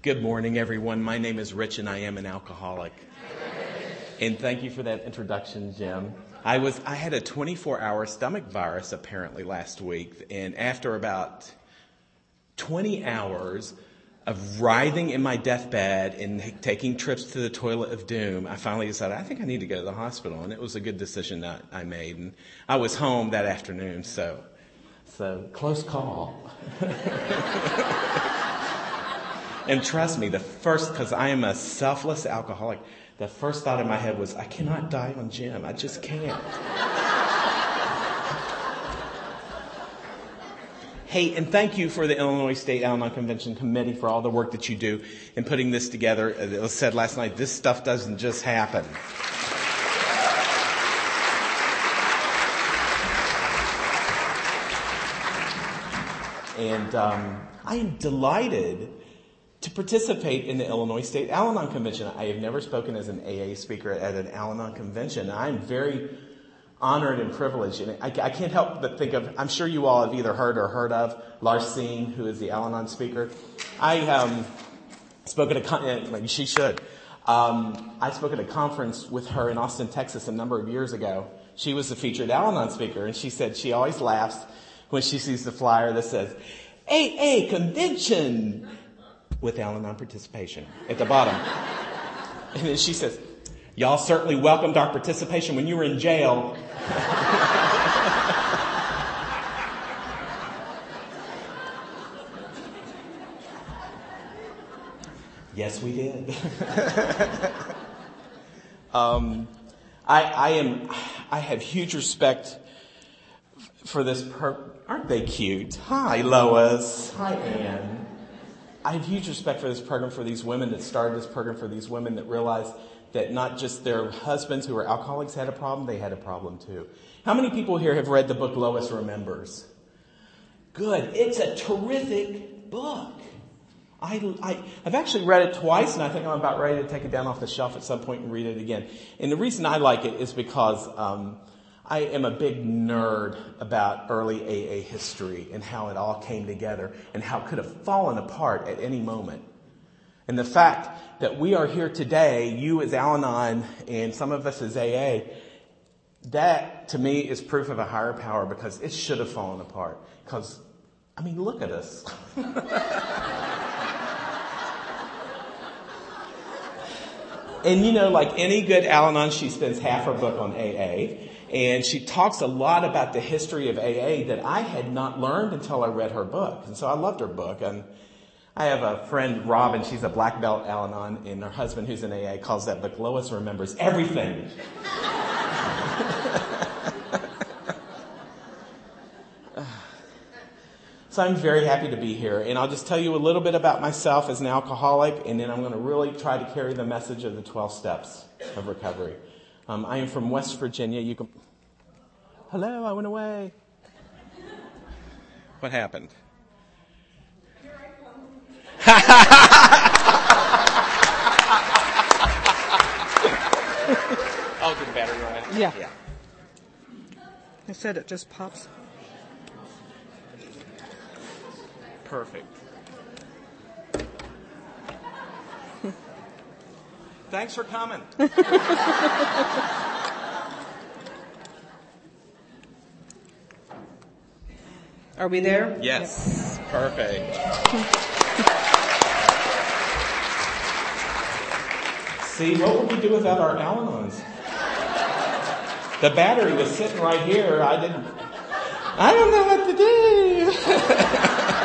Good morning, everyone. My name is Rich, and I am an alcoholic. And thank you for that introduction, Jim. I was I had a 24-hour stomach virus apparently last week, and after about 20 hours of writhing in my deathbed and taking trips to the toilet of doom, I finally decided I think I need to go to the hospital, and it was a good decision that I made. And I was home that afternoon, so so close call. and trust me, the first because I am a selfless alcoholic, the first thought in my head was I cannot die on Jim. I just can't. Hey, and thank you for the Illinois State Al Anon Convention Committee for all the work that you do in putting this together. It was said last night, this stuff doesn't just happen. And um, I am delighted to participate in the Illinois State Al Anon Convention. I have never spoken as an AA speaker at an Al Anon convention. I'm very honored and privileged. And I, I, can't help but think of, I'm sure you all have either heard or heard of Lars Larcene, who is the Al Anon speaker. I um, spoke at a, con- she should. Um, I spoke at a conference with her in Austin, Texas a number of years ago. She was the featured Al Anon speaker, and she said she always laughs when she sees the flyer that says, AA convention with Al Anon participation at the bottom. and then she says, Y'all certainly welcomed our participation when you were in jail. yes, we did. um, I, I, am. I have huge respect for this. Per- Aren't they cute? Hi, Lois. Hi, Anne. I have huge respect for this program for these women that started this program for these women that realized that not just their husbands who were alcoholics had a problem, they had a problem too. How many people here have read the book Lois Remembers? Good. It's a terrific book. I, I, have actually read it twice, and I think I'm about ready to take it down off the shelf at some point and read it again. And the reason I like it is because um, I am a big nerd about early AA history and how it all came together and how it could have fallen apart at any moment. And the fact that we are here today, you as Al Anon and some of us as AA, that to me is proof of a higher power because it should have fallen apart. Because, I mean, look at us. and you know, like any good Al Anon, she spends half her book on AA. And she talks a lot about the history of AA that I had not learned until I read her book. And so I loved her book. And I have a friend, Robin, she's a black belt Al Anon, and her husband, who's an AA, calls that book Lois Remembers Everything. so I'm very happy to be here, and I'll just tell you a little bit about myself as an alcoholic, and then I'm going to really try to carry the message of the 12 steps of recovery. Um, I am from West Virginia. You can. Hello, I went away. What happened? oh, the battery right? Yeah. Yeah. I said it just pops. Perfect. Thanks for coming. Are we there? Yes. Perfect. See, what would we do without our Al-Anons? The battery was sitting right here. I didn't. I don't know what to do.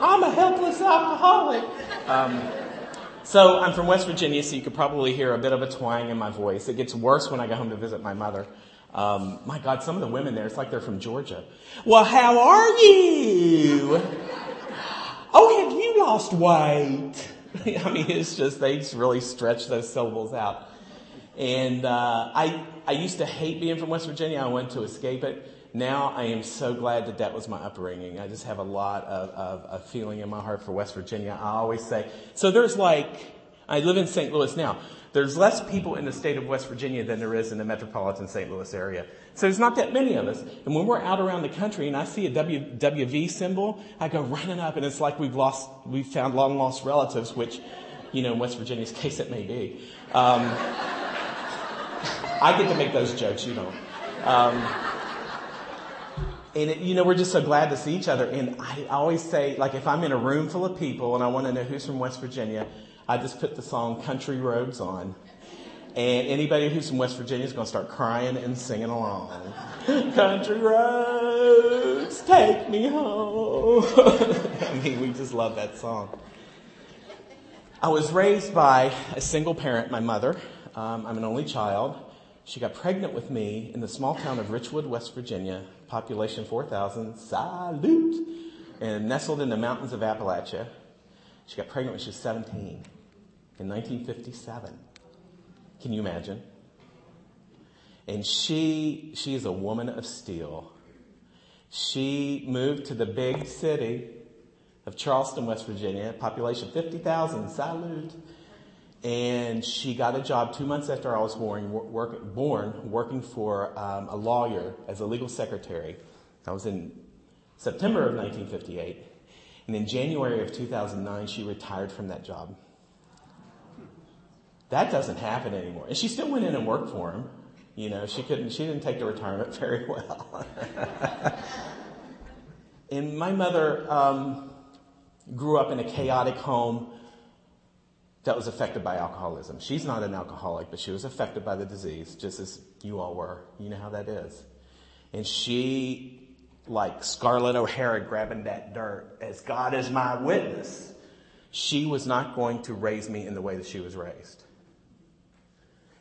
I'm a helpless alcoholic. Um, so I'm from West Virginia, so you could probably hear a bit of a twang in my voice. It gets worse when I go home to visit my mother. Um, my God, some of the women there, it's like they're from Georgia. Well, how are you? Oh, have you lost weight? I mean, it's just, they just really stretch those syllables out. And uh, I, I used to hate being from West Virginia. I went to escape it. Now I am so glad that that was my upbringing. I just have a lot of, of, of feeling in my heart for West Virginia. I always say, so there's like I live in St. Louis now. There's less people in the state of West Virginia than there is in the metropolitan St. Louis area. So there's not that many of us. And when we're out around the country and I see a w, WV symbol, I go running up and it's like we've lost, we've found long lost relatives, which, you know, in West Virginia's case it may be. Um, I get to make those jokes, you don't. Um, and it, you know, we're just so glad to see each other. And I always say, like, if I'm in a room full of people and I want to know who's from West Virginia, I just put the song Country Roads on. And anybody who's from West Virginia is going to start crying and singing along. Country roads, take me home. I mean, we just love that song. I was raised by a single parent, my mother. Um, I'm an only child. She got pregnant with me in the small town of Richwood, West Virginia, population 4,000, salute, and nestled in the mountains of Appalachia. She got pregnant when she was 17 in 1957. Can you imagine? And she, she is a woman of steel. She moved to the big city of Charleston, West Virginia, population 50,000, salute. And she got a job two months after I was born, work, born working for um, a lawyer as a legal secretary. That was in September of 1958. And in January of 2009, she retired from that job. That doesn't happen anymore. And she still went in and worked for him. You know, she couldn't, she didn't take the retirement very well. and my mother um, grew up in a chaotic home that was affected by alcoholism. She's not an alcoholic, but she was affected by the disease, just as you all were. You know how that is. And she, like Scarlett O'Hara grabbing that dirt, as God is my witness, she was not going to raise me in the way that she was raised.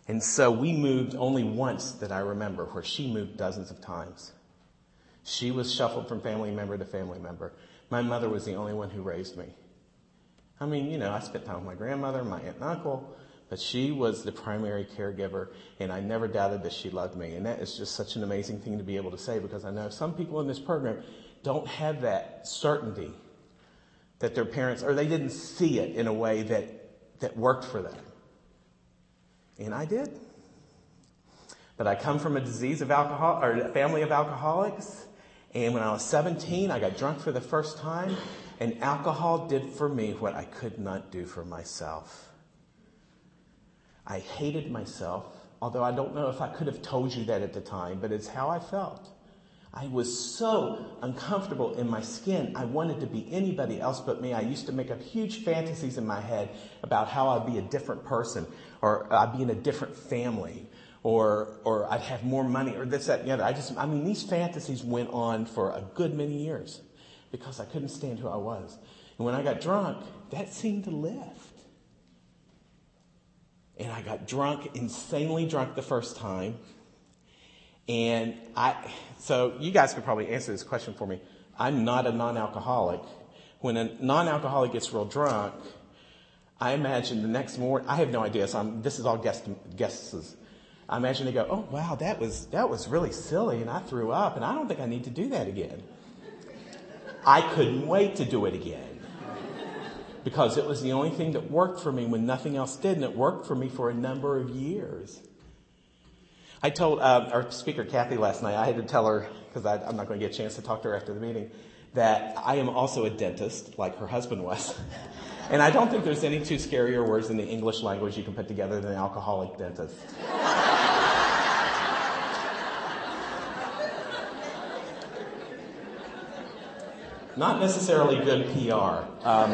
And so we moved only once that I remember, where she moved dozens of times. She was shuffled from family member to family member. My mother was the only one who raised me. I mean, you know, I spent time with my grandmother, my aunt and uncle, but she was the primary caregiver, and I never doubted that she loved me. And that is just such an amazing thing to be able to say because I know some people in this program don't have that certainty that their parents, or they didn't see it in a way that, that worked for them. And I did. But I come from a disease of alcohol, or a family of alcoholics. And when I was 17, I got drunk for the first time. And alcohol did for me what I could not do for myself. I hated myself, although I don't know if I could have told you that at the time, but it's how I felt. I was so uncomfortable in my skin. I wanted to be anybody else but me. I used to make up huge fantasies in my head about how I'd be a different person or I'd be in a different family or, or I'd have more money or this, that, and the other. I just, I mean, these fantasies went on for a good many years because I couldn't stand who I was. And when I got drunk, that seemed to lift. And I got drunk, insanely drunk the first time. And I, so you guys could probably answer this question for me. I'm not a non-alcoholic. When a non-alcoholic gets real drunk, I imagine the next morning, I have no idea, so I'm, this is all guess, guesses. I imagine they go, oh wow, that was, that was really silly and I threw up and I don't think I need to do that again. I couldn't wait to do it again. Because it was the only thing that worked for me when nothing else did and it worked for me for a number of years. I told uh, our speaker Kathy last night. I had to tell her because I'm not going to get a chance to talk to her after the meeting that I am also a dentist, like her husband was. and I don't think there's any two scarier words in the English language you can put together than alcoholic dentist. Not necessarily good PR. Um,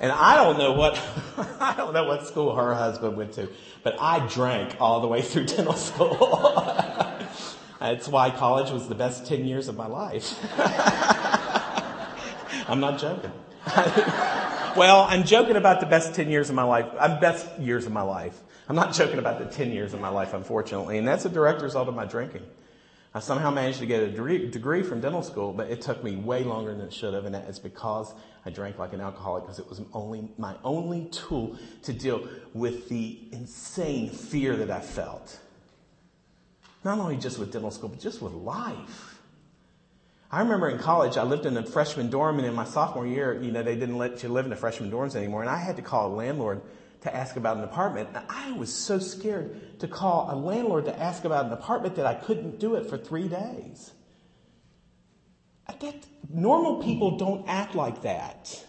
and I don't know what I don't know what school her husband went to, but I drank all the way through dental school. That's why college was the best 10 years of my life. I'm not joking. well, I'm joking about the best 10 years of my life. I'm uh, best years of my life. I'm not joking about the 10 years of my life, unfortunately. And that's a direct result of my drinking. I somehow managed to get a degree from dental school, but it took me way longer than it should have, and that is because I drank like an alcoholic because it was only my only tool to deal with the insane fear that I felt. Not only just with dental school, but just with life. I remember in college, I lived in a freshman dorm, and in my sophomore year, you know, they didn't let you live in the freshman dorms anymore, and I had to call a landlord to ask about an apartment. I was so scared to call a landlord to ask about an apartment that I couldn't do it for three days. That, normal people don't act like that.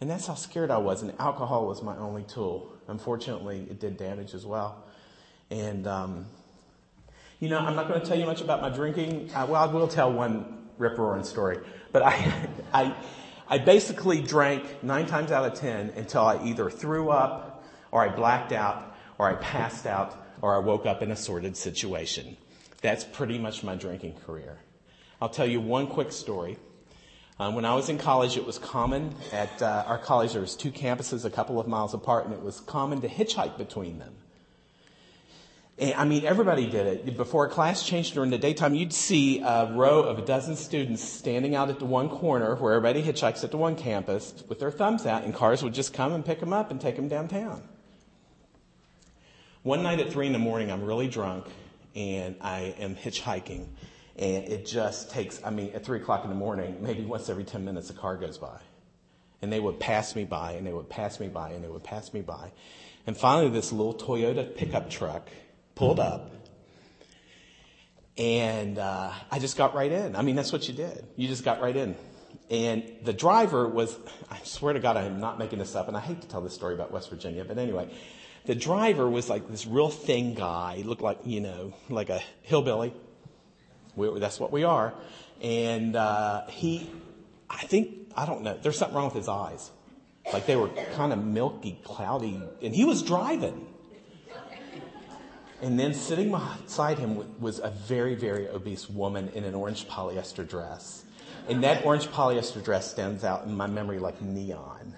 And that's how scared I was, and alcohol was my only tool. Unfortunately, it did damage as well. And, um, you know, I'm not going to tell you much about my drinking. Uh, well, I will tell one rip roaring story. But I, I, I basically drank nine times out of ten until I either threw up, or I blacked out, or I passed out, or I woke up in a sordid situation. That's pretty much my drinking career. I'll tell you one quick story. Um, when I was in college, it was common at uh, our college, there was two campuses a couple of miles apart, and it was common to hitchhike between them. And, I mean, everybody did it. Before class changed during the daytime, you'd see a row of a dozen students standing out at the one corner where everybody hitchhikes at the one campus with their thumbs out, and cars would just come and pick them up and take them downtown. One night at three in the morning, I'm really drunk, and I am hitchhiking and it just takes, I mean, at three o'clock in the morning, maybe once every 10 minutes, a car goes by. And they would pass me by, and they would pass me by, and they would pass me by. And finally, this little Toyota pickup truck pulled up. And uh, I just got right in. I mean, that's what you did. You just got right in. And the driver was, I swear to God, I am not making this up, and I hate to tell this story about West Virginia, but anyway, the driver was like this real thin guy. He looked like, you know, like a hillbilly we, that's what we are. And uh, he, I think, I don't know, there's something wrong with his eyes. Like they were kind of milky, cloudy, and he was driving. And then sitting beside him was a very, very obese woman in an orange polyester dress. And that orange polyester dress stands out in my memory like neon.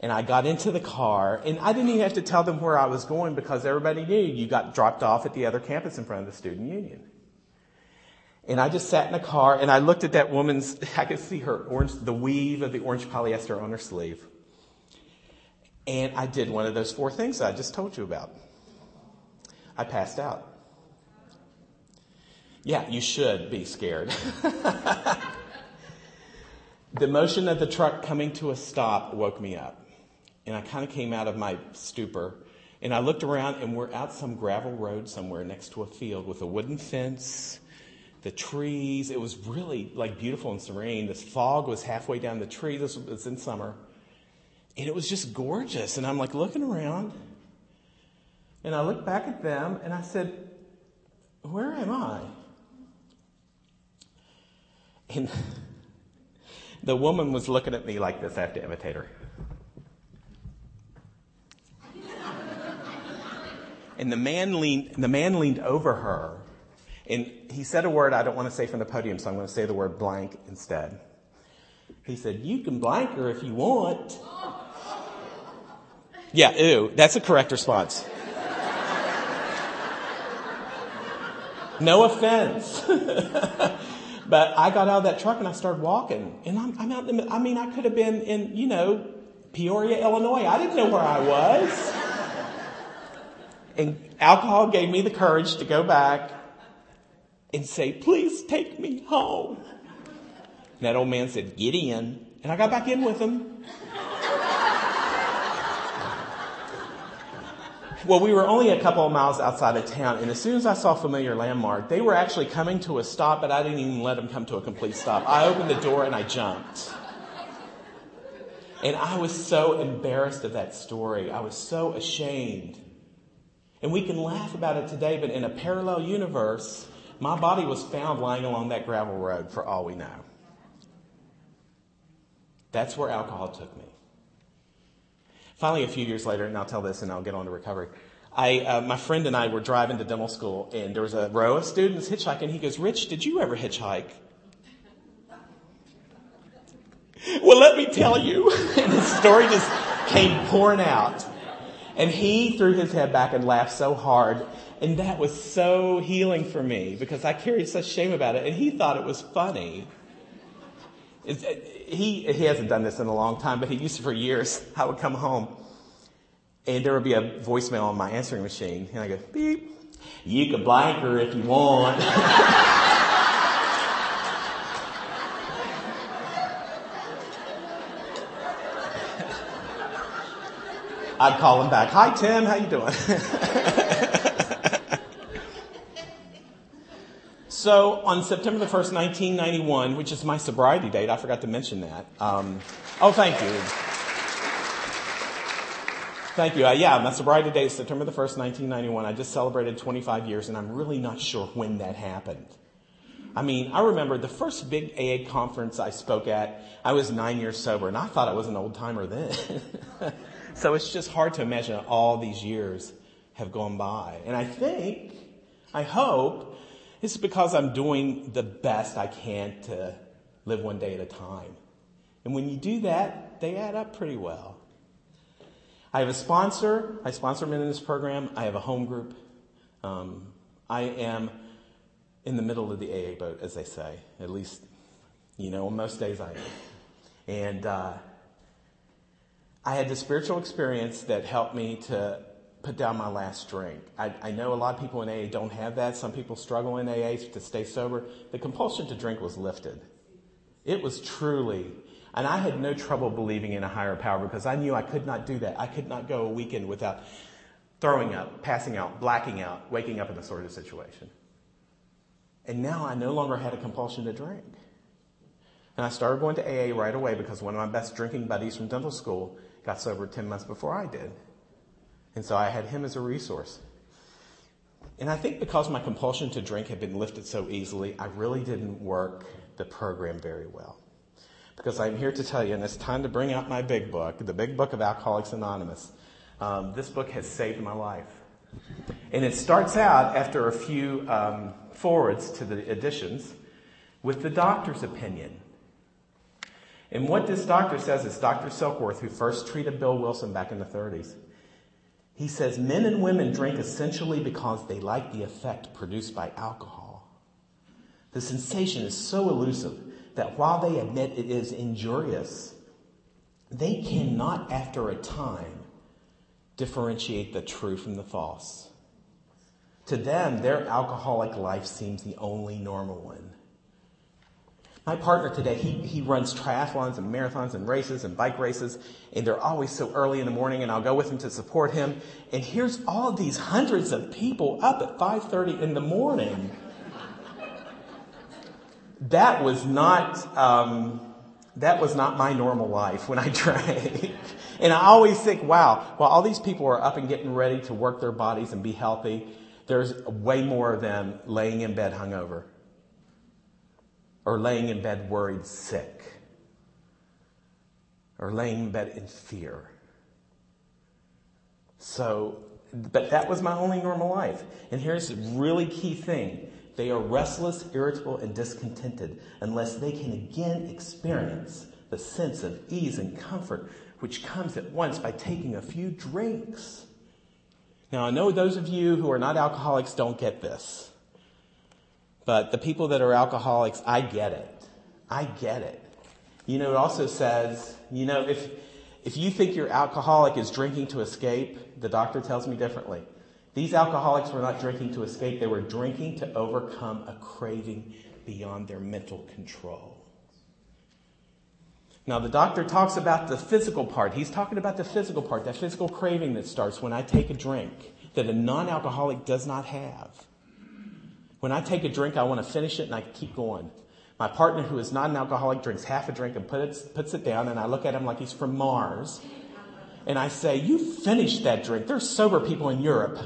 And I got into the car, and I didn't even have to tell them where I was going because everybody knew you got dropped off at the other campus in front of the student union. And I just sat in the car and I looked at that woman's, I could see her orange, the weave of the orange polyester on her sleeve. And I did one of those four things I just told you about. I passed out. Yeah, you should be scared. the motion of the truck coming to a stop woke me up. And I kind of came out of my stupor. And I looked around and we're out some gravel road somewhere next to a field with a wooden fence the trees. It was really like beautiful and serene. This fog was halfway down the tree. This was in summer. And it was just gorgeous. And I'm like looking around. And I looked back at them and I said, Where am I? And the woman was looking at me like this. I have to imitate her. and the man leaned, the man leaned over her and he said a word I don't want to say from the podium, so I'm going to say the word blank instead. He said, You can blank her if you want. Yeah, ew, that's a correct response. No offense. but I got out of that truck and I started walking. And I'm, I'm out in the, I mean, I could have been in, you know, Peoria, Illinois. I didn't know where I was. And alcohol gave me the courage to go back and say, please take me home. And that old man said, get in. And I got back in with him. Well, we were only a couple of miles outside of town, and as soon as I saw a familiar landmark, they were actually coming to a stop, but I didn't even let them come to a complete stop. I opened the door and I jumped. And I was so embarrassed of that story. I was so ashamed. And we can laugh about it today, but in a parallel universe, my body was found lying along that gravel road for all we know. That's where alcohol took me. Finally, a few years later, and I'll tell this and I'll get on to recovery. I, uh, my friend and I were driving to dental school, and there was a row of students hitchhiking. He goes, Rich, did you ever hitchhike? well, let me tell you. and the story just came pouring out. And he threw his head back and laughed so hard and that was so healing for me because I carried such shame about it. And he thought it was funny he, he hasn't done this in a long time, but he used to for years. I would come home and there would be a voicemail on my answering machine and I go, beep, you can blank her if you want. I'd call him back, hi Tim, how you doing? so on September the 1st, 1991, which is my sobriety date, I forgot to mention that. Um, oh, thank you. Thank you. Uh, yeah, my sobriety date is September the 1st, 1991. I just celebrated 25 years, and I'm really not sure when that happened. I mean, I remember the first big AA conference I spoke at, I was nine years sober, and I thought I was an old timer then. so it's just hard to imagine all these years have gone by. And I think, I hope, it's because I'm doing the best I can to live one day at a time. And when you do that, they add up pretty well. I have a sponsor. I sponsor men in this program. I have a home group. Um, I am in the middle of the AA boat, as they say. At least, you know, most days I am. And uh, I had the spiritual experience that helped me to put down my last drink. I, I, know a lot of people in AA don't have that. Some people struggle in AA to stay sober. The compulsion to drink was lifted. It was truly and I had no trouble believing in a higher power because I knew I could not do that. I could not go a weekend without throwing up, passing out, blacking out, waking up in a sort of situation. And now I no longer had a compulsion to drink. And I started going to AA right away because one of my best drinking buddies from dental school got sober 10 months before I did. And so I had him as a resource. And I think because my compulsion to drink had been lifted so easily, I really didn't work the program very well because I'm here to tell you, and it's time to bring out my big book, the big book of Alcoholics Anonymous. Um, this book has saved my life. And it starts out after a few um, forwards to the editions with the doctor's opinion. And what this doctor says is Dr. Silkworth, who first treated Bill Wilson back in the 30s. He says men and women drink essentially because they like the effect produced by alcohol. The sensation is so elusive that while they admit it is injurious, they cannot, after a time, differentiate the true from the false. To them, their alcoholic life seems the only normal one. My partner today, he, he runs triathlons and marathons and races and bike races, and they're always so early in the morning, and I'll go with him to support him. And here's all these hundreds of people up at 5.30 in the morning that was not um, that was not my normal life when I drank. and I always think, wow, while all these people are up and getting ready to work their bodies and be healthy, there's way more of them laying in bed hungover or laying in bed worried sick or laying in bed in fear. So, but that was my only normal life. And here's a really key thing. They are restless, irritable, and discontented unless they can again experience the sense of ease and comfort which comes at once by taking a few drinks. Now, I know those of you who are not alcoholics don't get this. But the people that are alcoholics, I get it. I get it. You know, it also says, you know, if, if you think your alcoholic is drinking to escape, the doctor tells me differently. These alcoholics were not drinking to escape, they were drinking to overcome a craving beyond their mental control. Now, the doctor talks about the physical part. He's talking about the physical part, that physical craving that starts when I take a drink that a non alcoholic does not have. When I take a drink, I want to finish it and I keep going. My partner, who is not an alcoholic, drinks half a drink and put it, puts it down, and I look at him like he's from Mars. And I say, You finished that drink. There's sober people in Europe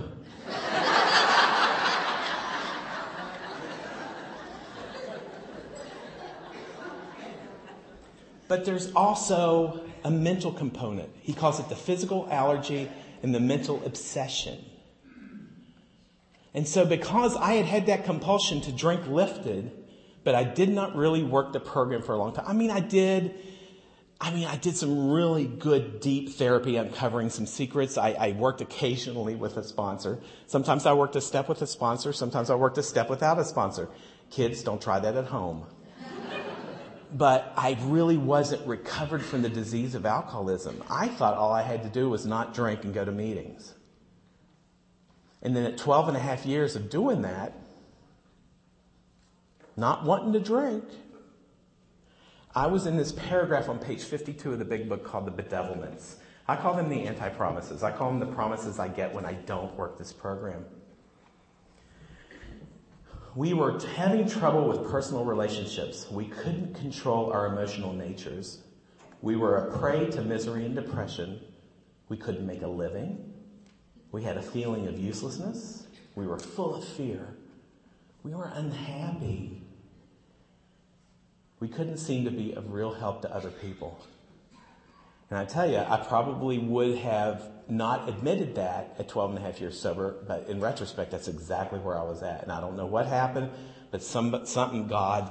but there's also a mental component. He calls it the physical allergy and the mental obsession. And so, because I had had that compulsion to drink lifted, but I did not really work the program for a long time. I mean, I did I mean, I did some really good deep therapy uncovering some secrets. I, I, worked occasionally with a sponsor. Sometimes I worked a step with a sponsor. Sometimes I worked a step without a sponsor. Kids, don't try that at home. but I really wasn't recovered from the disease of alcoholism. I thought all I had to do was not drink and go to meetings. And then at 12 and a half years of doing that, not wanting to drink, I was in this paragraph on page 52 of the big book called The Bedevilments. I call them the anti promises. I call them the promises I get when I don't work this program. We were having trouble with personal relationships. We couldn't control our emotional natures. We were a prey to misery and depression. We couldn't make a living. We had a feeling of uselessness. We were full of fear. We were unhappy. We couldn't seem to be of real help to other people. And I tell you, I probably would have not admitted that at 12 and a half years sober, but in retrospect, that's exactly where I was at. And I don't know what happened, but some, something God,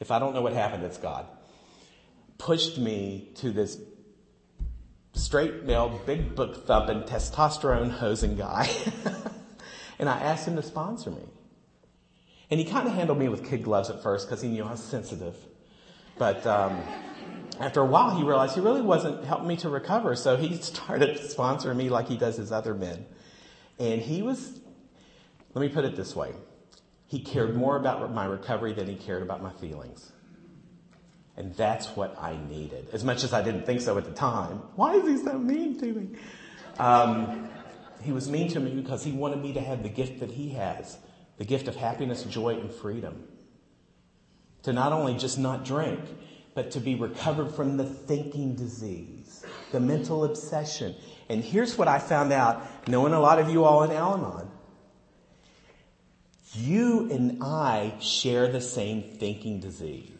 if I don't know what happened, it's God, pushed me to this straight male, big book thumping, testosterone hosing guy. and I asked him to sponsor me. And he kind of handled me with kid gloves at first because he knew I was sensitive. But, um, after a while, he realized he really wasn't helping me to recover. So he started sponsoring me like he does his other men. And he was, let me put it this way. He cared more about my recovery than he cared about my feelings. And that's what I needed. As much as I didn't think so at the time. Why is he so mean to me? Um, he was mean to me because he wanted me to have the gift that he has. The gift of happiness, joy, and freedom. To not only just not drink, but to be recovered from the thinking disease, the mental obsession. And here's what I found out, knowing a lot of you all in Al Anon. You and I share the same thinking disease.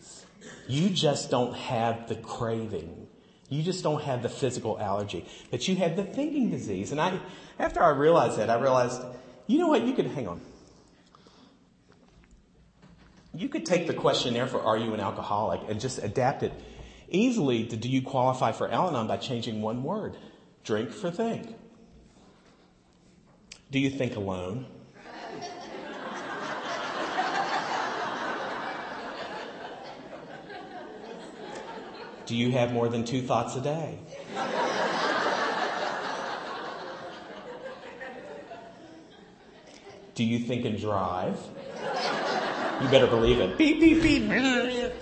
You just don't have the craving. You just don't have the physical allergy, but you have the thinking disease. And I, after I realized that, I realized, you know what? You could hang on. You could take the questionnaire for Are You an Alcoholic and just adapt it easily to Do you qualify for Al Anon by changing one word drink for think. Do you think alone? Do you have more than two thoughts a day? Do you think and drive? You better believe it. Beep, beep, beep.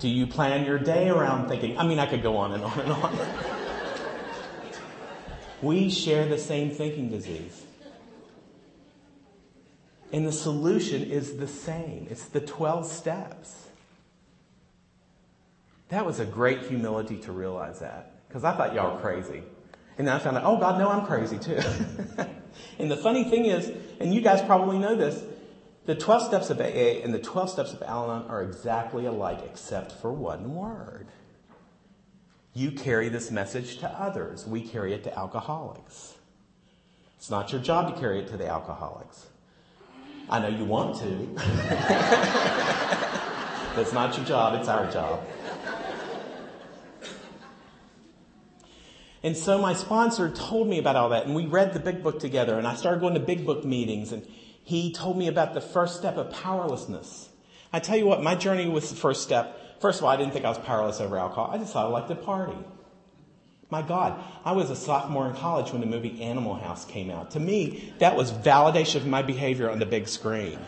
Do you plan your day around thinking? I mean, I could go on and on and on. we share the same thinking disease. And the solution is the same. It's the 12 steps. That was a great humility to realize that. Because I thought y'all were crazy. And then I found out, oh God, no, I'm crazy too. and the funny thing is, and you guys probably know this, the 12 steps of AA and the 12 steps of Al Anon are exactly alike except for one word. You carry this message to others. We carry it to alcoholics. It's not your job to carry it to the alcoholics. I know you want to. That's not your job, it's our job. And so my sponsor told me about all that, and we read the big book together, and I started going to big book meetings, and he told me about the first step of powerlessness. I tell you what, my journey was the first step. First of all, I didn't think I was powerless over alcohol. I just thought I liked to party. My God, I was a sophomore in college when the movie Animal House came out. To me, that was validation of my behavior on the big screen.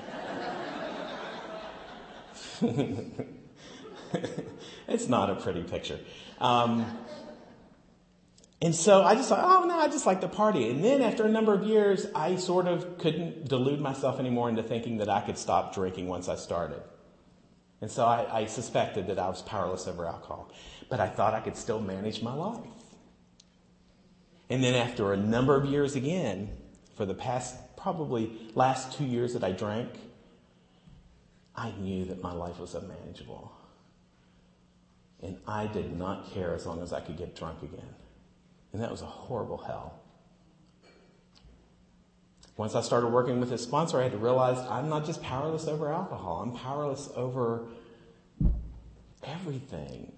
it's not a pretty picture. Um, and so I just thought, oh no, I just like to party. And then after a number of years, I sort of couldn't delude myself anymore into thinking that I could stop drinking once I started. And so I, I suspected that I was powerless over alcohol. But I thought I could still manage my life. And then after a number of years again, for the past probably last two years that I drank, I knew that my life was unmanageable. And I did not care as long as I could get drunk again. And that was a horrible hell. Once I started working with this sponsor, I had to realize I'm not just powerless over alcohol, I'm powerless over everything.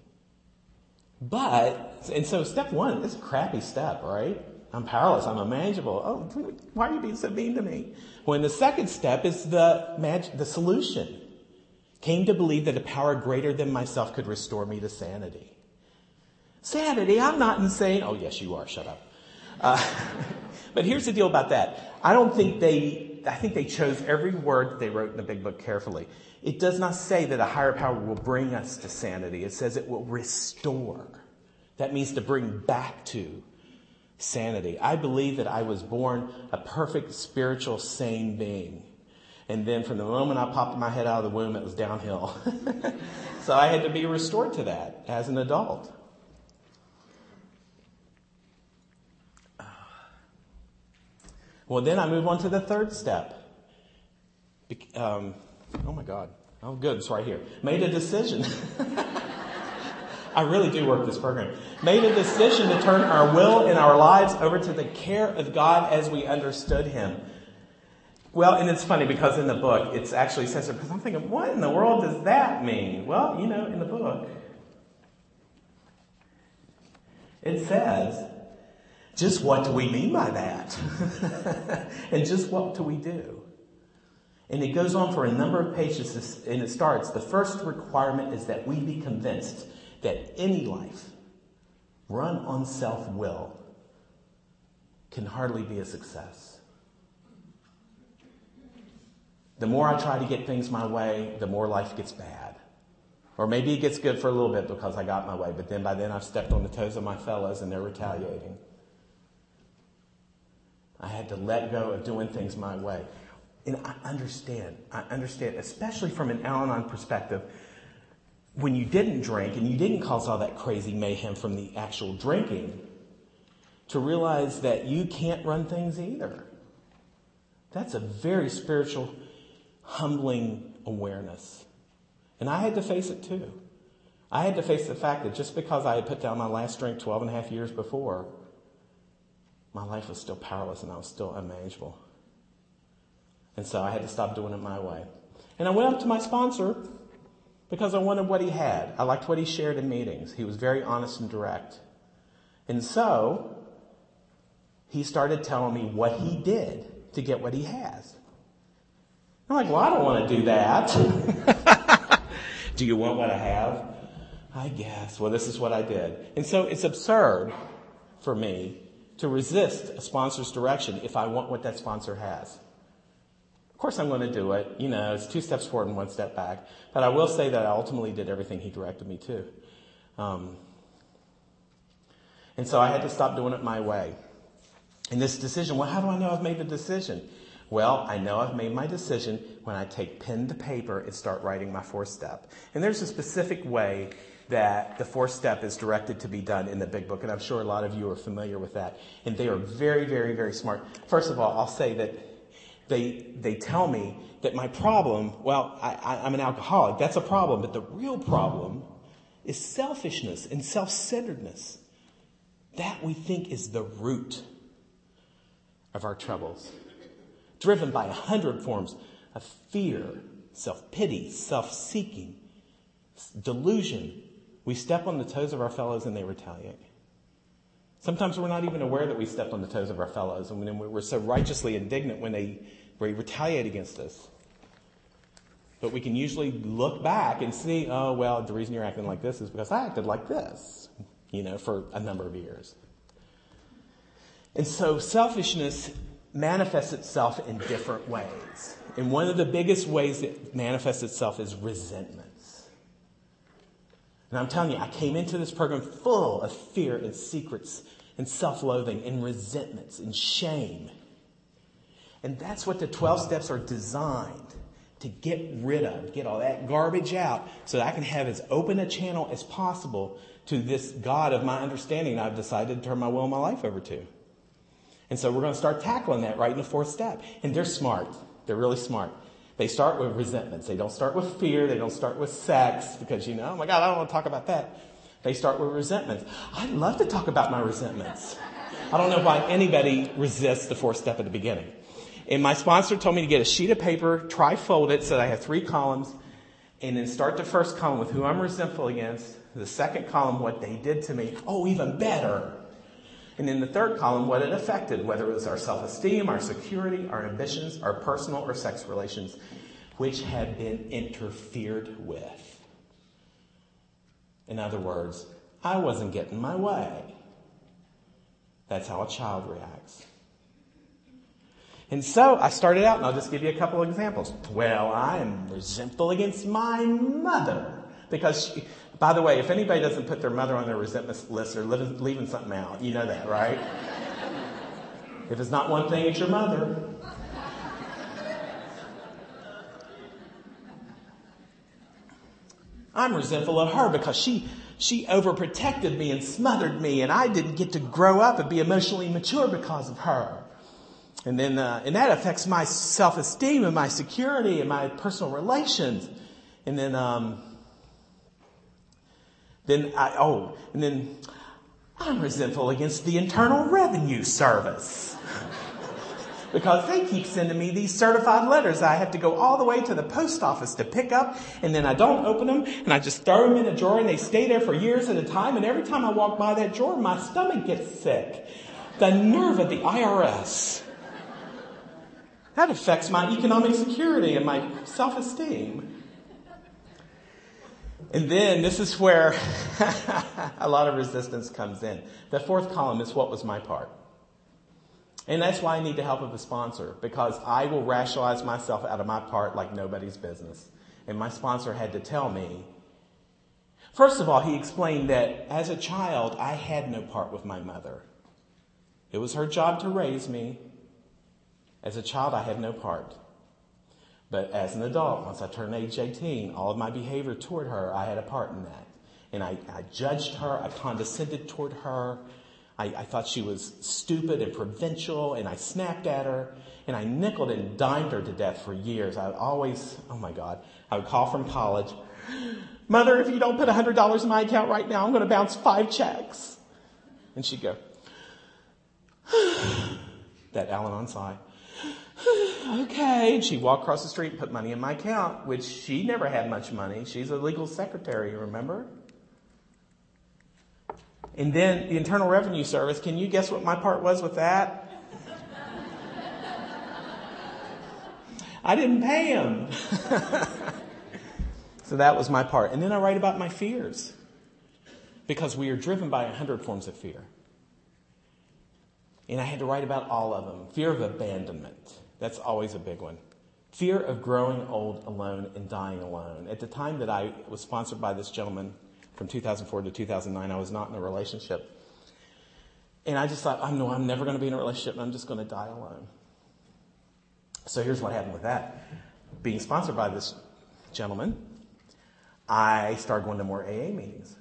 But, and so step one is a crappy step, right? I'm powerless, I'm unmanageable. Oh, why are you being so mean to me? When the second step is the, mag- the solution. Came to believe that a power greater than myself could restore me to sanity. Sanity, I'm not insane. Oh, yes, you are. Shut up. Uh, but here's the deal about that. I don't think they, I think they chose every word that they wrote in the big book carefully. It does not say that a higher power will bring us to sanity. It says it will restore. That means to bring back to sanity. I believe that I was born a perfect spiritual sane being. And then from the moment I popped my head out of the womb, it was downhill. so I had to be restored to that as an adult. Well, then I move on to the third step. Um, oh my God. Oh, good. It's right here. Made a decision. I really do work this program. Made a decision to turn our will and our lives over to the care of God as we understood Him. Well, and it's funny because in the book it's actually censored because I'm thinking, what in the world does that mean? Well, you know, in the book it says, just what do we mean by that? and just what do we do? And it goes on for a number of pages and it starts. The first requirement is that we be convinced that any life run on self will can hardly be a success. The more I try to get things my way, the more life gets bad. Or maybe it gets good for a little bit because I got my way, but then by then I've stepped on the toes of my fellows and they're retaliating. I had to let go of doing things my way. And I understand, I understand, especially from an Al Anon perspective, when you didn't drink and you didn't cause all that crazy mayhem from the actual drinking, to realize that you can't run things either. That's a very spiritual, humbling awareness. And I had to face it too. I had to face the fact that just because I had put down my last drink 12 and a half years before, my life was still powerless and I was still unmanageable. And so I had to stop doing it my way. And I went up to my sponsor because I wanted what he had. I liked what he shared in meetings. He was very honest and direct. And so he started telling me what he did to get what he has. I'm like, well, I don't want to do that. do you want what I have? I guess. Well, this is what I did. And so it's absurd for me to resist a sponsor's direction if I want what that sponsor has. Of course, I'm going to do it. You know, it's two steps forward and one step back. But I will say that I ultimately did everything he directed me to. Um, and so I had to stop doing it my way. And this decision, well, how do I know I've made the decision? Well, I know I've made my decision when I take pen to paper and start writing my fourth step. And there's a specific way that the fourth step is directed to be done in the big book. And I'm sure a lot of you are familiar with that. And they are very, very, very smart. First of all, I'll say that they, they tell me that my problem, well, I, I'm an alcoholic. That's a problem. But the real problem is selfishness and self-centeredness. That we think is the root of our troubles. Driven by a hundred forms of fear, self-pity, self-seeking, delusion, we step on the toes of our fellows and they retaliate. Sometimes we're not even aware that we stepped on the toes of our fellows, and we're so righteously indignant when they, when they retaliate against us. But we can usually look back and see, oh, well, the reason you're acting like this is because I acted like this, you know, for a number of years. And so selfishness manifests itself in different ways. And one of the biggest ways it manifests itself is resentment. And I'm telling you, I came into this program full of fear and secrets and self loathing and resentments and shame. And that's what the 12 steps are designed to get rid of, get all that garbage out so that I can have as open a channel as possible to this God of my understanding I've decided to turn my will and my life over to. And so we're going to start tackling that right in the fourth step. And they're smart. They're really smart. They start with resentments. They don't start with fear. They don't start with sex because, you know, oh my God, I don't want to talk about that. They start with resentments. I'd love to talk about my resentments. I don't know why anybody resists the fourth step at the beginning. And my sponsor told me to get a sheet of paper, tri-fold it so that I have three columns, and then start the first column with who I'm resentful against, the second column, what they did to me. Oh, even better. And in the third column, what it affected, whether it was our self-esteem, our security, our ambitions, our personal or sex relations, which had been interfered with. In other words, I wasn't getting my way. That's how a child reacts. And so I started out, and I'll just give you a couple of examples. Well, I am resentful against my mother. Because, she, by the way, if anybody doesn't put their mother on their resentment list, they're leaving, leaving something out. You know that, right? if it's not one thing, it's your mother. I'm resentful of her because she, she overprotected me and smothered me and I didn't get to grow up and be emotionally mature because of her. And then, uh, and that affects my self-esteem and my security and my personal relations. And then, um, then I, oh, and then I'm resentful against the Internal Revenue Service because they keep sending me these certified letters I have to go all the way to the post office to pick up and then I don't open them and I just throw them in a drawer and they stay there for years at a time and every time I walk by that drawer my stomach gets sick. The nerve of the IRS. That affects my economic security and my self-esteem. And then this is where a lot of resistance comes in. The fourth column is what was my part. And that's why I need the help of a sponsor because I will rationalize myself out of my part like nobody's business. And my sponsor had to tell me. First of all, he explained that as a child, I had no part with my mother. It was her job to raise me. As a child, I had no part. But as an adult, once I turned age 18, all of my behavior toward her, I had a part in that. And I, I judged her, I condescended toward her, I, I thought she was stupid and provincial, and I snapped at her, and I nickled and dimed her to death for years. I would always, oh my God, I would call from college, Mother, if you don't put $100 in my account right now, I'm going to bounce five checks. And she'd go, that Al Anon sigh. okay. And she'd walk across the street and put money in my account, which she never had much money. She's a legal secretary, remember? And then the Internal Revenue Service, can you guess what my part was with that? I didn't pay him. so that was my part. And then I write about my fears. Because we are driven by a hundred forms of fear. And I had to write about all of them. Fear of abandonment. That's always a big one. Fear of growing old alone and dying alone. At the time that I was sponsored by this gentleman, from 2004 to 2009. I was not in a relationship. And I just thought, I know I'm never going to be in a relationship and I'm just going to die alone. So here's what happened with that. Being sponsored by this gentleman, I started going to more AA meetings.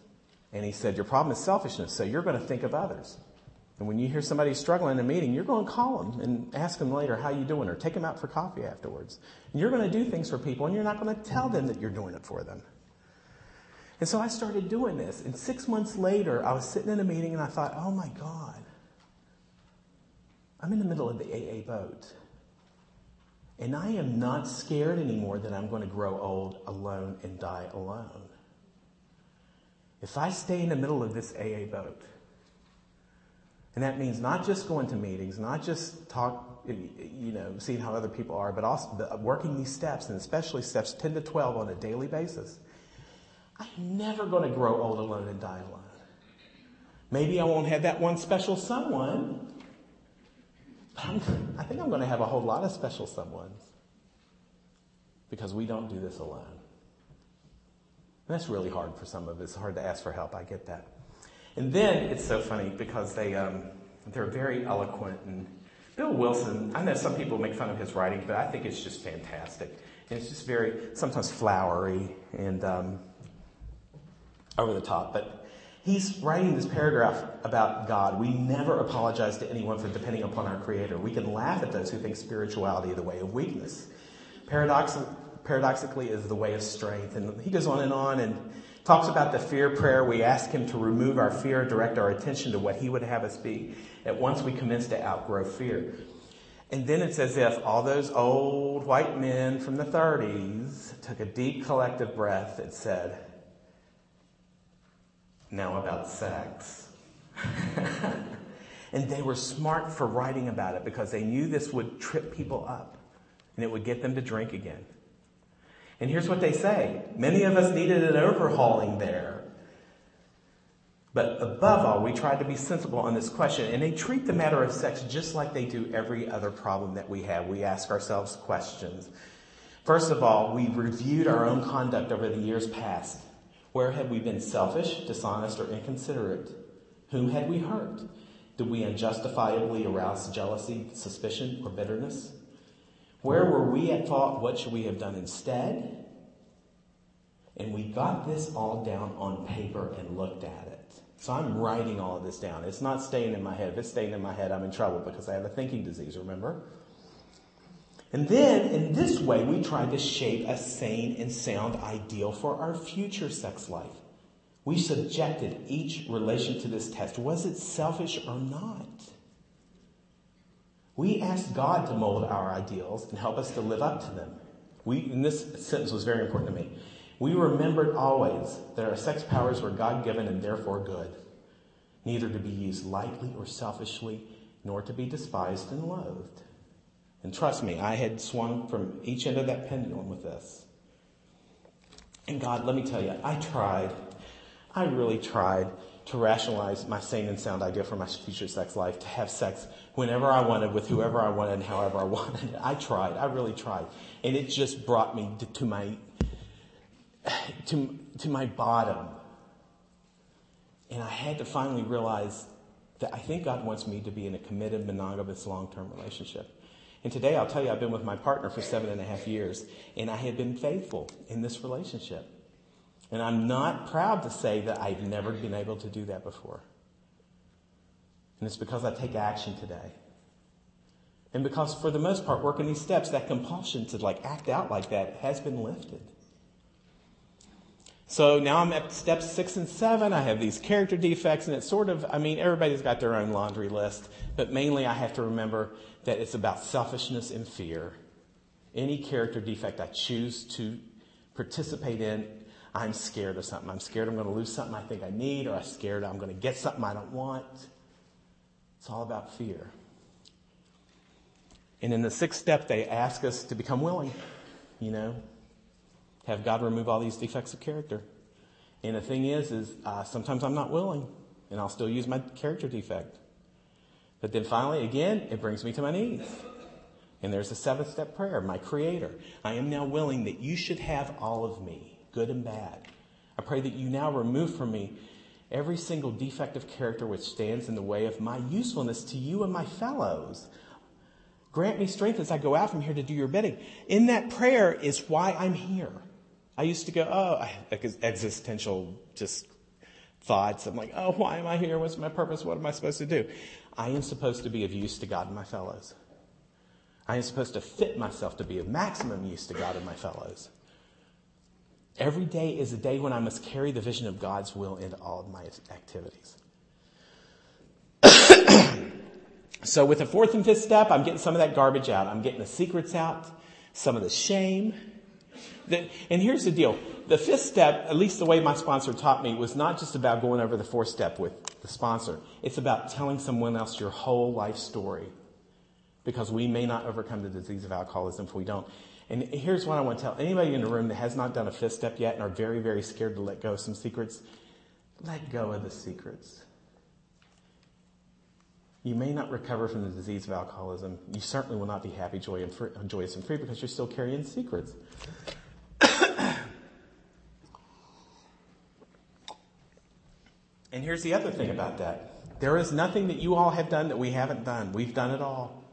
And he said, Your problem is selfishness, so you're going to think of others. And when you hear somebody struggling in a meeting, you're going to call them and ask them later, How you doing? Or take them out for coffee afterwards. And you're going to do things for people, and you're not going to tell them that you're doing it for them. And so I started doing this. And six months later, I was sitting in a meeting and I thought, oh my God, I'm in the middle of the AA boat. And I am not scared anymore that I'm going to grow old alone and die alone. If I stay in the middle of this AA boat, and that means not just going to meetings, not just talk, you know, seeing how other people are, but also working these steps, and especially steps 10 to 12 on a daily basis. I'm never going to grow old alone and die alone. Maybe I won't have that one special someone. I think I'm going to have a whole lot of special someones because we don't do this alone. And that's really hard for some of us. It's hard to ask for help. I get that. And then it's so funny because they um, they're very eloquent and Bill Wilson. I know some people make fun of his writing, but I think it's just fantastic. And it's just very sometimes flowery and um, over the top, but he's writing this paragraph about God. We never apologize to anyone for depending upon our Creator. We can laugh at those who think spirituality the way of weakness. paradoxically, is the way of strength. And he goes on and on and talks about the fear prayer. We ask him to remove our fear, direct our attention to what he would have us be at once we commence to outgrow fear. And then it's as if all those old white men from the 30s took a deep collective breath and said, now about sex. and they were smart for writing about it because they knew this would trip people up and it would get them to drink again. And here's what they say. Many of us needed an overhauling there. But above all, we tried to be sensible on this question. And they treat the matter of sex just like they do every other problem that we have. We ask ourselves questions. First of all, we reviewed our own conduct over the years past Where had we been selfish, dishonest, or inconsiderate? Whom had we hurt? Did we unjustifiably arouse jealousy, suspicion, or bitterness? Where were we at fault? What should we have done instead? And we got this all down on paper and looked at it. So I'm writing all of this down. It's not staying in my head. If it's staying in my head, I'm in trouble because I have a thinking disease, remember? And then, in this way, we tried to shape a sane and sound ideal for our future sex life. We subjected each relation to this test. Was it selfish or not? We asked God to mold our ideals and help us to live up to them. We, and this sentence was very important to me. We remembered always that our sex powers were God given and therefore good, neither to be used lightly or selfishly, nor to be despised and loathed. And trust me, I had swung from each end of that pendulum with this. And God, let me tell you, I tried. I really tried to rationalize my sane and sound idea for my future sex life, to have sex whenever I wanted, with whoever I wanted, and however I wanted. I tried. I really tried. And it just brought me to, to my, to, to my bottom. And I had to finally realize that I think God wants me to be in a committed, monogamous, long-term relationship. And today I'll tell you, I've been with my partner for seven and a half years, and I have been faithful in this relationship. And I'm not proud to say that I've never been able to do that before. And it's because I take action today. And because for the most part, working these steps, that compulsion to like act out like that has been lifted. So now I'm at step six and seven. I have these character defects, and it's sort of, I mean, everybody's got their own laundry list, but mainly I have to remember that it's about selfishness and fear. Any character defect I choose to participate in, I'm scared of something. I'm scared I'm going to lose something I think I need, or I'm scared I'm going to get something I don't want. It's all about fear. And in the sixth step, they ask us to become willing, you know, have God remove all these defects of character. And the thing is, is uh, sometimes I'm not willing, and I'll still use my character defect. But then finally, again, it brings me to my knees. And there's a seventh step prayer, my creator. I am now willing that you should have all of me, good and bad. I pray that you now remove from me every single defective character which stands in the way of my usefulness to you and my fellows. Grant me strength as I go out from here to do your bidding. In that prayer is why I'm here. I used to go, oh, existential just thoughts. I'm like, oh, why am I here? What's my purpose? What am I supposed to do? I am supposed to be of use to God and my fellows. I am supposed to fit myself to be of maximum use to God and my fellows. Every day is a day when I must carry the vision of God's will into all of my activities. so with the fourth and fifth step, I'm getting some of that garbage out. I'm getting the secrets out, some of the shame, and here's the deal. The fifth step, at least the way my sponsor taught me, was not just about going over the fourth step with the sponsor. It's about telling someone else your whole life story. Because we may not overcome the disease of alcoholism if we don't. And here's what I want to tell anybody in the room that has not done a fifth step yet and are very, very scared to let go of some secrets, let go of the secrets. You may not recover from the disease of alcoholism. You certainly will not be happy, joy, and free, joyous, and free because you're still carrying secrets. And here's the other thing about that. There is nothing that you all have done that we haven't done. We've done it all.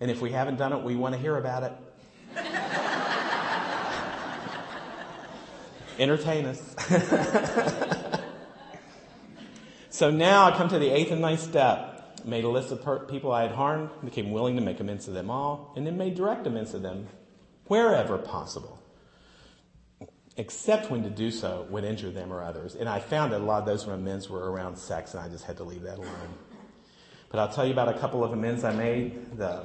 And if we haven't done it, we want to hear about it. Entertain us. so now I come to the eighth and ninth step. Made a list of per- people I had harmed, became willing to make amends to them all, and then made direct amends to them wherever possible except when to do so would injure them or others. And I found that a lot of those amends were around sex, and I just had to leave that alone. But I'll tell you about a couple of amends I made. The,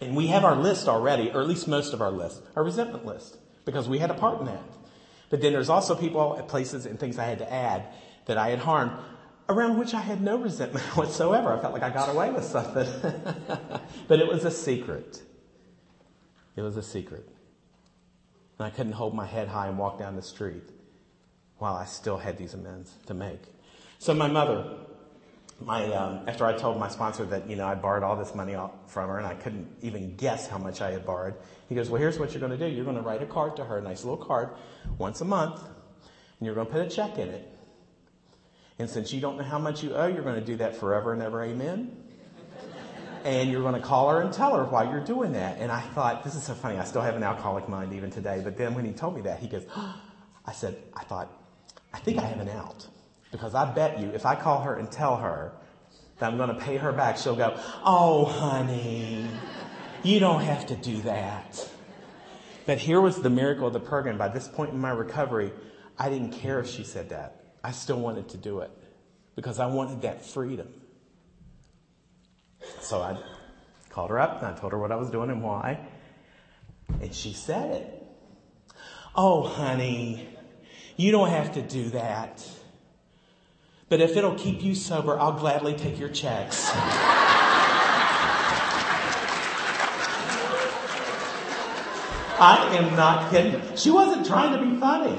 and we have our list already, or at least most of our list, our resentment list, because we had a part in that. But then there's also people, at places, and things I had to add that I had harmed, around which I had no resentment whatsoever. I felt like I got away with something. but it was a secret. It was a secret. And I couldn't hold my head high and walk down the street while I still had these amends to make. So my mother, my, um, after I told my sponsor that, you know, I borrowed all this money from her and I couldn't even guess how much I had borrowed, he goes, well, here's what you're going to do. You're going to write a card to her, a nice little card, once a month. and you're going to put a check in it. And since you don't know how much you owe, you're going to do that forever and ever. Amen. And you're going to call her and tell her why you're doing that. And I thought, this is so funny. I still have an alcoholic mind even today. But then when he told me that, he goes, I said, I thought, I think I have an out. Because I bet you, if I call her and tell her that I'm going to pay her back, she'll go, Oh, honey, you don't have to do that. But here was the miracle of the program. By this point in my recovery, I didn't care if she said that. I still wanted to do it because I wanted that freedom. So I called her up and I told her what I was doing and why. And she said it. Oh, honey, you don't have to do that. But if it'll keep you sober, I'll gladly take your checks. I am not kidding. She wasn't trying to be funny.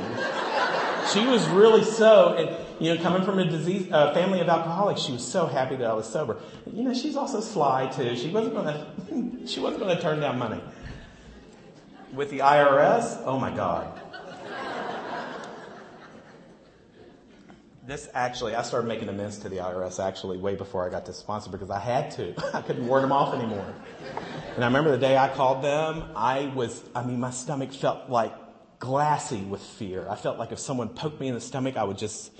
She was really so, and you know, coming from a disease, uh, family of alcoholics, she was so happy that I was sober. You know, she's also sly too. She wasn't to, she wasn't going to turn down money. With the IRS, oh my God. This actually, I started making amends to the IRS actually way before I got this sponsor because I had to. I couldn't ward them off anymore. And I remember the day I called them, I was, I mean, my stomach felt like glassy with fear. I felt like if someone poked me in the stomach, I would just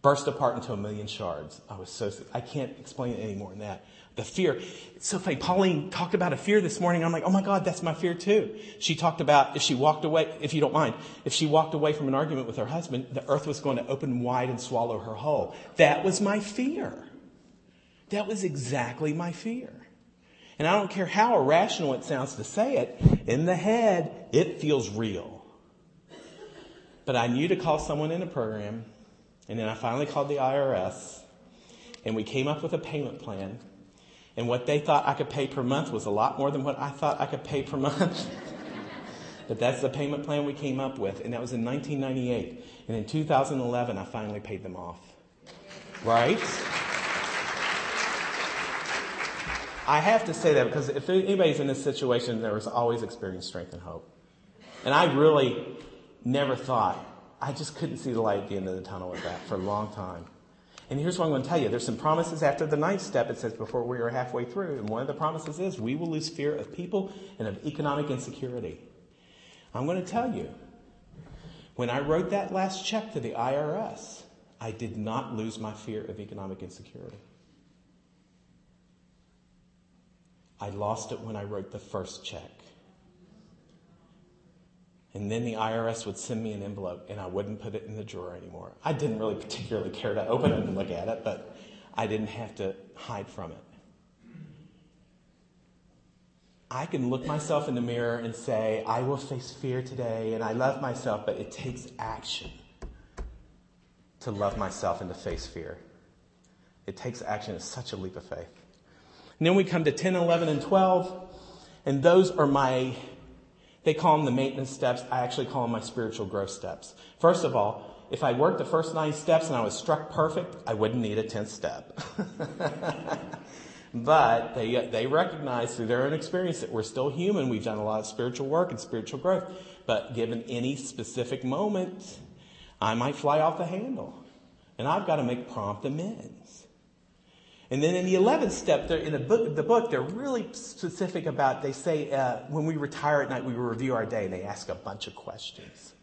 burst apart into a million shards. I was so, I can't explain it any more than that. The fear. It's so funny. Pauline talked about a fear this morning. I'm like, oh my God, that's my fear too. She talked about if she walked away, if you don't mind, if she walked away from an argument with her husband, the earth was going to open wide and swallow her whole. That was my fear. That was exactly my fear. And I don't care how irrational it sounds to say it, in the head, it feels real. But I knew to call someone in a program, and then I finally called the IRS, and we came up with a payment plan and what they thought I could pay per month was a lot more than what I thought I could pay per month. but that's the payment plan we came up with. And that was in 1998. And in 2011, I finally paid them off. Right? I have to say that because if anybody's in this situation, there was always experience, strength and hope. And I really never thought, I just couldn't see the light at the end of the tunnel with that for a long time. And here's what I'm going to tell you. There's some promises after the ninth step. It says before we are halfway through. And one of the promises is we will lose fear of people and of economic insecurity. I'm going to tell you, when I wrote that last check to the IRS, I did not lose my fear of economic insecurity. I lost it when I wrote the first check. And then the IRS would send me an envelope and I wouldn't put it in the drawer anymore. I didn't really particularly care to open it and look at it, but I didn't have to hide from it. I can look myself in the mirror and say, I will face fear today and I love myself, but it takes action to love myself and to face fear. It takes action. It's such a leap of faith. And then we come to 10, 11, and 12, and those are my they call them the maintenance steps. I actually call them my spiritual growth steps. First of all, if I worked the first nine steps and I was struck perfect, I wouldn't need a tenth step. but they, they recognize through their own experience that we're still human. We've done a lot of spiritual work and spiritual growth. But given any specific moment, I might fly off the handle. And I've got to make prompt amends. And then in the 11th step, in the book, the book, they're really specific about, they say, uh, when we retire at night, we review our day, and they ask a bunch of questions.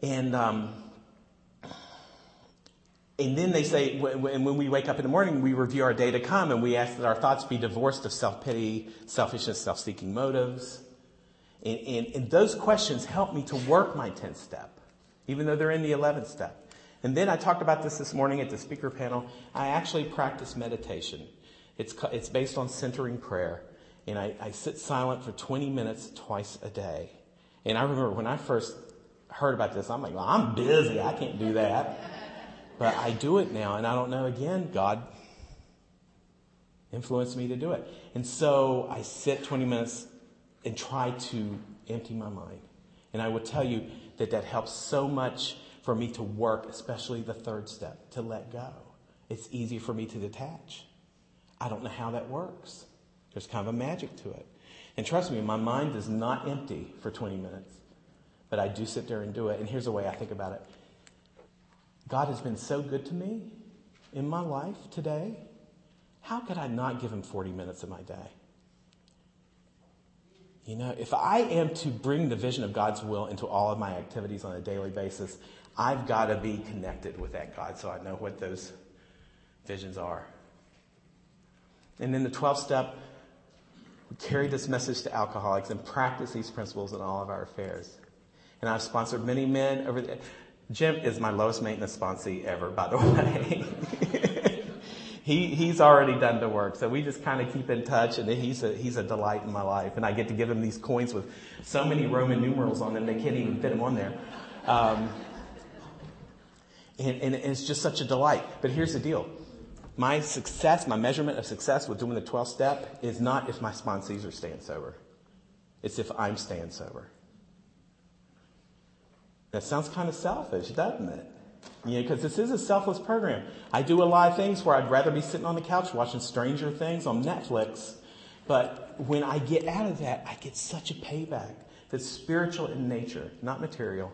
And, um, and then they say, when, when we wake up in the morning, we review our day to come, and we ask that our thoughts be divorced of self-pity, selfishness, self-seeking motives. And, and, and those questions help me to work my 10th step, even though they're in the 11th step. And then I talked about this this morning at the speaker panel. I actually practice meditation. It's, it's based on centering prayer. And I, I sit silent for 20 minutes twice a day. And I remember when I first heard about this, I'm like, well, I'm busy. I can't do that. But I do it now. And I don't know, again, God influenced me to do it. And so I sit 20 minutes and try to empty my mind. And I will tell you that that helps so much for me to work, especially the third step, to let go. It's easy for me to detach. I don't know how that works. There's kind of a magic to it. And trust me, my mind is not empty for 20 minutes. but I do sit there and do it. And here's the way I think about it God has been so good to me in my life today. How could I not give him 40 minutes of my day? You know, if I am to bring the vision of God's will into all of my activities on a daily basis, I've got to be connected with that God so I know what those visions are. And then the 12th step, we carry this message to alcoholics and practice these principles in all of our affairs. And I've sponsored many men over the, Jim is my lowest maintenance sponsee ever, by the way. he, he's already done the work. So we just kind of keep in touch and he's a, he's a delight in my life. And I get to give him these coins with so many Roman numerals on them, they can't even fit them on there. Um, and, and it's just such a delight. But here's the deal. My success, my measurement of success with doing the 12th step is not if my sponsees are staying sober. It's if I'm staying sober. That sounds kind of selfish, doesn't it? You know, because this is a selfless program. I do a lot of things where I'd rather be sitting on the couch watching Stranger Things on Netflix. But when I get out of that, I get such a payback that's spiritual in nature, not material.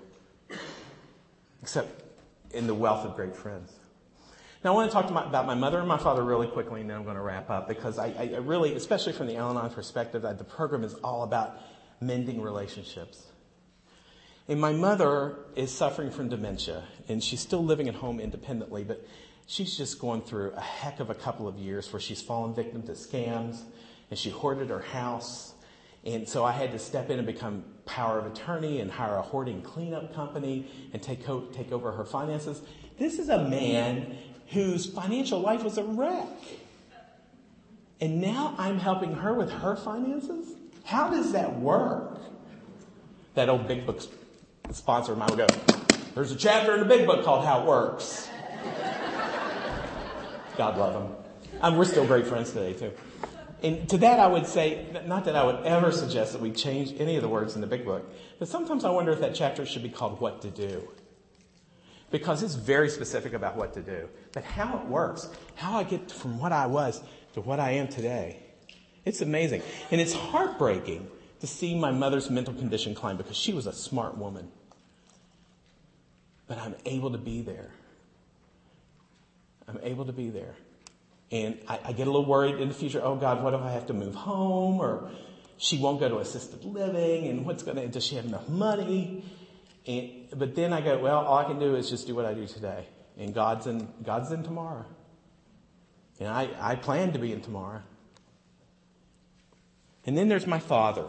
Except in the wealth of great friends. Now, I want to talk to my, about my mother and my father really quickly, and then I'm going to wrap up because I, I really, especially from the Al Anon perspective, that the program is all about mending relationships. And my mother is suffering from dementia, and she's still living at home independently, but she's just going through a heck of a couple of years where she's fallen victim to scams, and she hoarded her house. And so I had to step in and become power of attorney and hire a hoarding cleanup company and take, take over her finances. This is a man whose financial life was a wreck. And now I'm helping her with her finances? How does that work? That old big book sponsor of mine would go, There's a chapter in the big book called How It Works. God love him. Um, we're still great friends today, too. And to that, I would say, not that I would ever suggest that we change any of the words in the big book, but sometimes I wonder if that chapter should be called What to Do because it's very specific about what to do. But how it works, how I get from what I was to what I am today, it's amazing. And it's heartbreaking to see my mother's mental condition climb because she was a smart woman. But I'm able to be there. I'm able to be there. And I, I get a little worried in the future. Oh God, what if I have to move home? Or she won't go to assisted living and what's going to, does she have enough money? And, but then I go, well, all I can do is just do what I do today. And God's in, God's in tomorrow. And I, I plan to be in tomorrow. And then there's my father.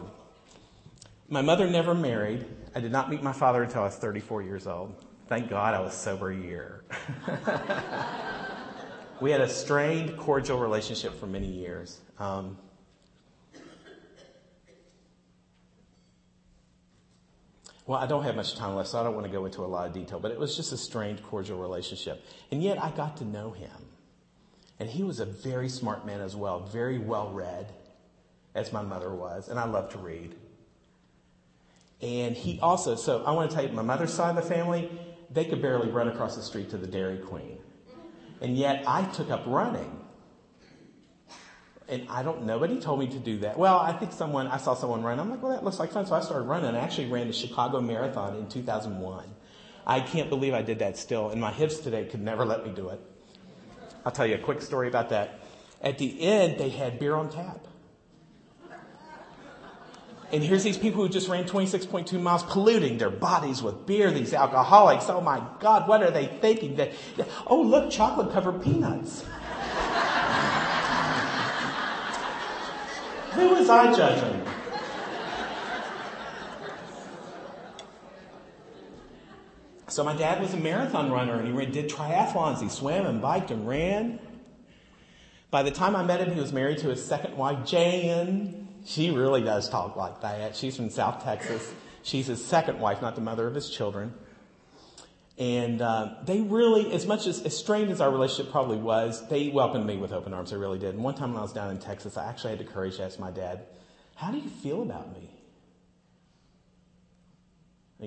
My mother never married. I did not meet my father until I was 34 years old. Thank God I was sober a year. we had a strained, cordial relationship for many years. Um, Well, I don't have much time left, so I don't want to go into a lot of detail, but it was just a strained, cordial relationship. And yet I got to know him. And he was a very smart man as well, very well read, as my mother was, and I love to read. And he also, so I want to tell you, my mother's side of the family, they could barely run across the street to the Dairy Queen. And yet I took up running and I don't, nobody told me to do that. Well, I think someone, I saw someone run. I'm like, well, that looks like fun. So I started running. I actually ran the Chicago Marathon in 2001. I can't believe I did that still. And my hips today could never let me do it. I'll tell you a quick story about that. At the end, they had beer on tap. And here's these people who just ran 26.2 miles polluting their bodies with beer, these alcoholics. Oh my God, what are they thinking? That, oh, look, chocolate covered peanuts. Who was I judging? So my dad was a marathon runner and he did triathlons. He swam and biked and ran. By the time I met him, he was married to his second wife, Jan. She really does talk like that. She's from South Texas. She's his second wife, not the mother of his children. And uh, they really, as much as, as strained as our relationship probably was, they welcomed me with open arms. They really did. And one time when I was down in Texas, I actually had the courage to ask my dad, How do you feel about me?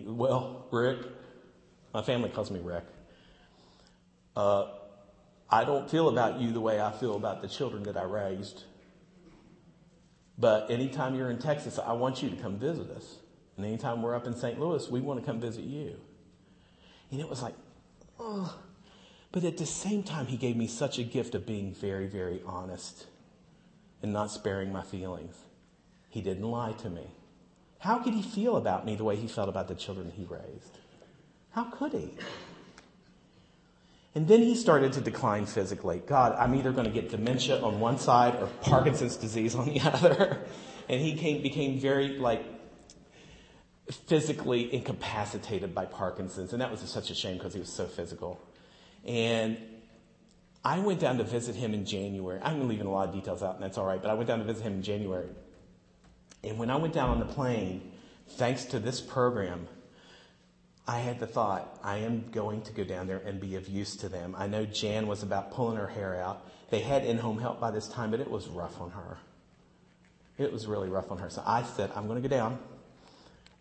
well, Rick, my family calls me Rick. Uh, I don't feel about you the way I feel about the children that I raised. But anytime you're in Texas, I want you to come visit us. And anytime we're up in St. Louis, we want to come visit you. And it was like, oh. But at the same time, he gave me such a gift of being very, very honest and not sparing my feelings. He didn't lie to me. How could he feel about me the way he felt about the children he raised? How could he? And then he started to decline physically. God, I'm either going to get dementia on one side or Parkinson's disease on the other. And he came, became very like physically incapacitated by Parkinson's. And that was such a shame because he was so physical. And I went down to visit him in January. I'm leaving a lot of details out, and that's all right, but I went down to visit him in January. And when I went down on the plane, thanks to this program, I had the thought, I am going to go down there and be of use to them. I know Jan was about pulling her hair out. They had in home help by this time, but it was rough on her. It was really rough on her. So I said, I'm going to go down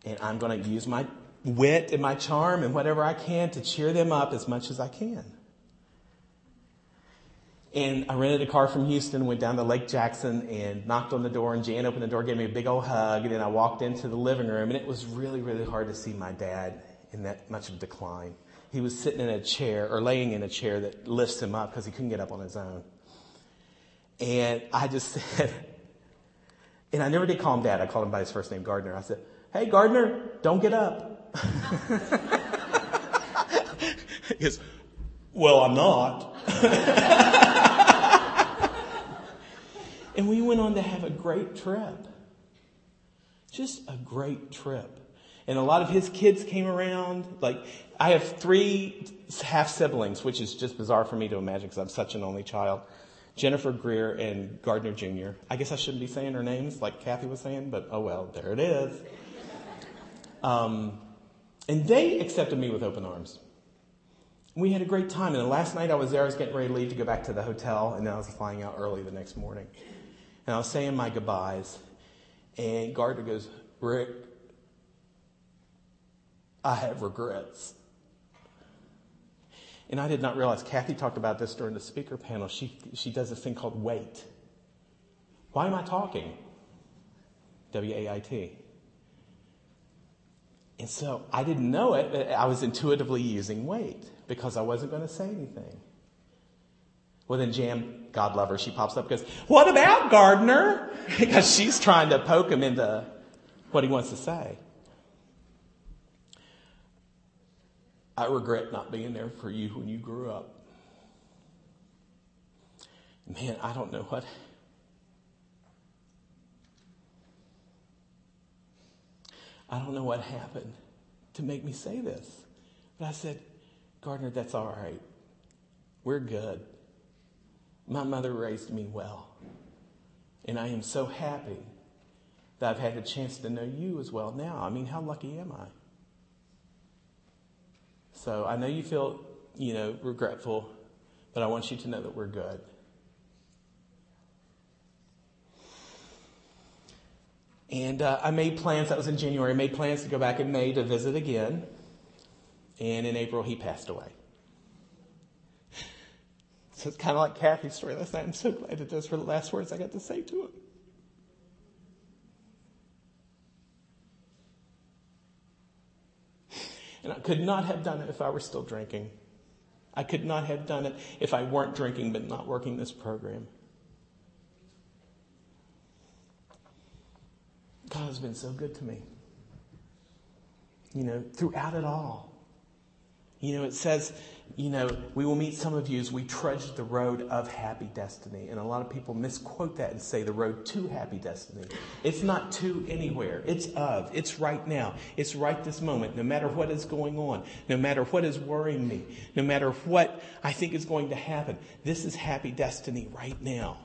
and I'm going to use my wit and my charm and whatever I can to cheer them up as much as I can. And I rented a car from Houston, went down to Lake Jackson and knocked on the door and Jan opened the door, gave me a big old hug, and then I walked into the living room and it was really, really hard to see my dad in that much of decline. He was sitting in a chair or laying in a chair that lifts him up because he couldn't get up on his own. And I just said, and I never did call him dad. I called him by his first name, Gardner. I said, Hey, Gardner, don't get up. he goes, Well, I'm not. and we went on to have a great trip. Just a great trip. And a lot of his kids came around. Like, I have three half siblings, which is just bizarre for me to imagine because I'm such an only child. Jennifer Greer and Gardner Jr. I guess I shouldn't be saying their names like Kathy was saying, but oh well, there it is. Um, and they accepted me with open arms. We had a great time. And the last night I was there, I was getting ready to leave to go back to the hotel, and then I was flying out early the next morning. And I was saying my goodbyes, and Gardner goes, Rick, I have regrets. And I did not realize, Kathy talked about this during the speaker panel. She, she does this thing called wait. Why am I talking? W A I T. And so I didn't know it, but I was intuitively using wait because I wasn't going to say anything. Well, then Jan, God love her, she pops up and goes, What about Gardner? because she's trying to poke him into what he wants to say. I regret not being there for you when you grew up. Man, I don't know what. I don't know what happened to make me say this. But I said, Gardner, that's all right. We're good. My mother raised me well. And I am so happy that I've had the chance to know you as well now. I mean, how lucky am I? So I know you feel, you know, regretful, but I want you to know that we're good. And uh, I made plans, that was in January, I made plans to go back in May to visit again. And in April, he passed away. So it's kind of like Kathy's story last night. I'm so glad that those were the last words I got to say to him. And I could not have done it if I were still drinking. I could not have done it if I weren't drinking but not working this program. God has been so good to me. You know, throughout it all. You know, it says you know, we will meet some of you as we trudge the road of happy destiny. And a lot of people misquote that and say the road to happy destiny. It's not to anywhere. It's of. It's right now. It's right this moment. No matter what is going on, no matter what is worrying me, no matter what I think is going to happen, this is happy destiny right now.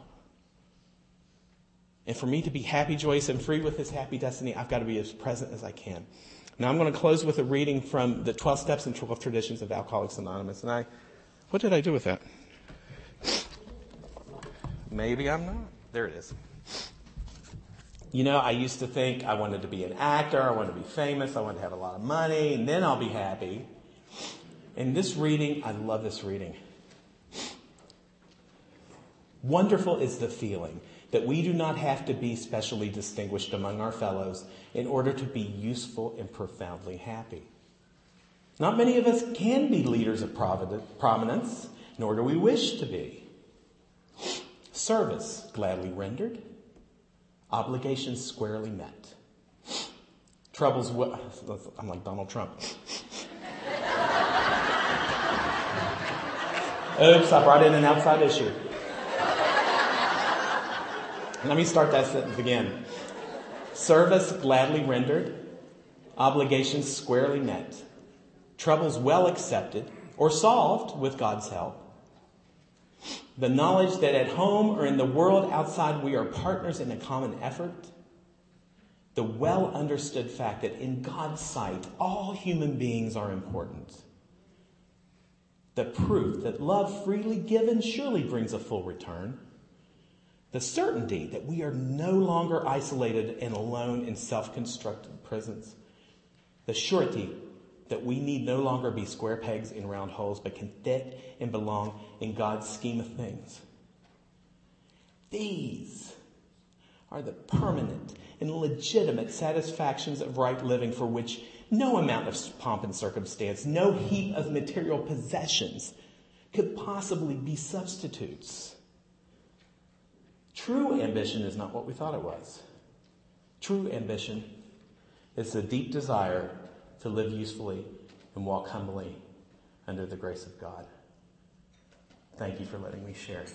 And for me to be happy, joyous, and free with this happy destiny, I've got to be as present as I can. Now I'm going to close with a reading from the 12 Steps and 12 Traditions of Alcoholics Anonymous. And I, what did I do with that? Maybe I'm not. There it is. You know, I used to think I wanted to be an actor, I wanted to be famous, I wanted to have a lot of money, and then I'll be happy. In this reading, I love this reading. Wonderful is the feeling that we do not have to be specially distinguished among our fellows in order to be useful and profoundly happy. Not many of us can be leaders of prominence, nor do we wish to be. Service gladly rendered, obligations squarely met. Troubles, I'm like Donald Trump. Oops, I brought in an outside issue. Let me start that sentence again. Service gladly rendered, obligations squarely met, troubles well accepted or solved with God's help. The knowledge that at home or in the world outside we are partners in a common effort. The well understood fact that in God's sight all human beings are important. The proof that love freely given surely brings a full return the certainty that we are no longer isolated and alone in self constructed prisons. The surety that we need no longer be square pegs in round holes, but can fit and belong in God's scheme of things. These are the permanent and legitimate satisfactions of right living for which no amount of pomp and circumstance, no heap of material possessions could possibly be substitutes. True ambition is not what we thought it was. True ambition is the deep desire to live usefully and walk humbly under the grace of God. Thank you for letting me share.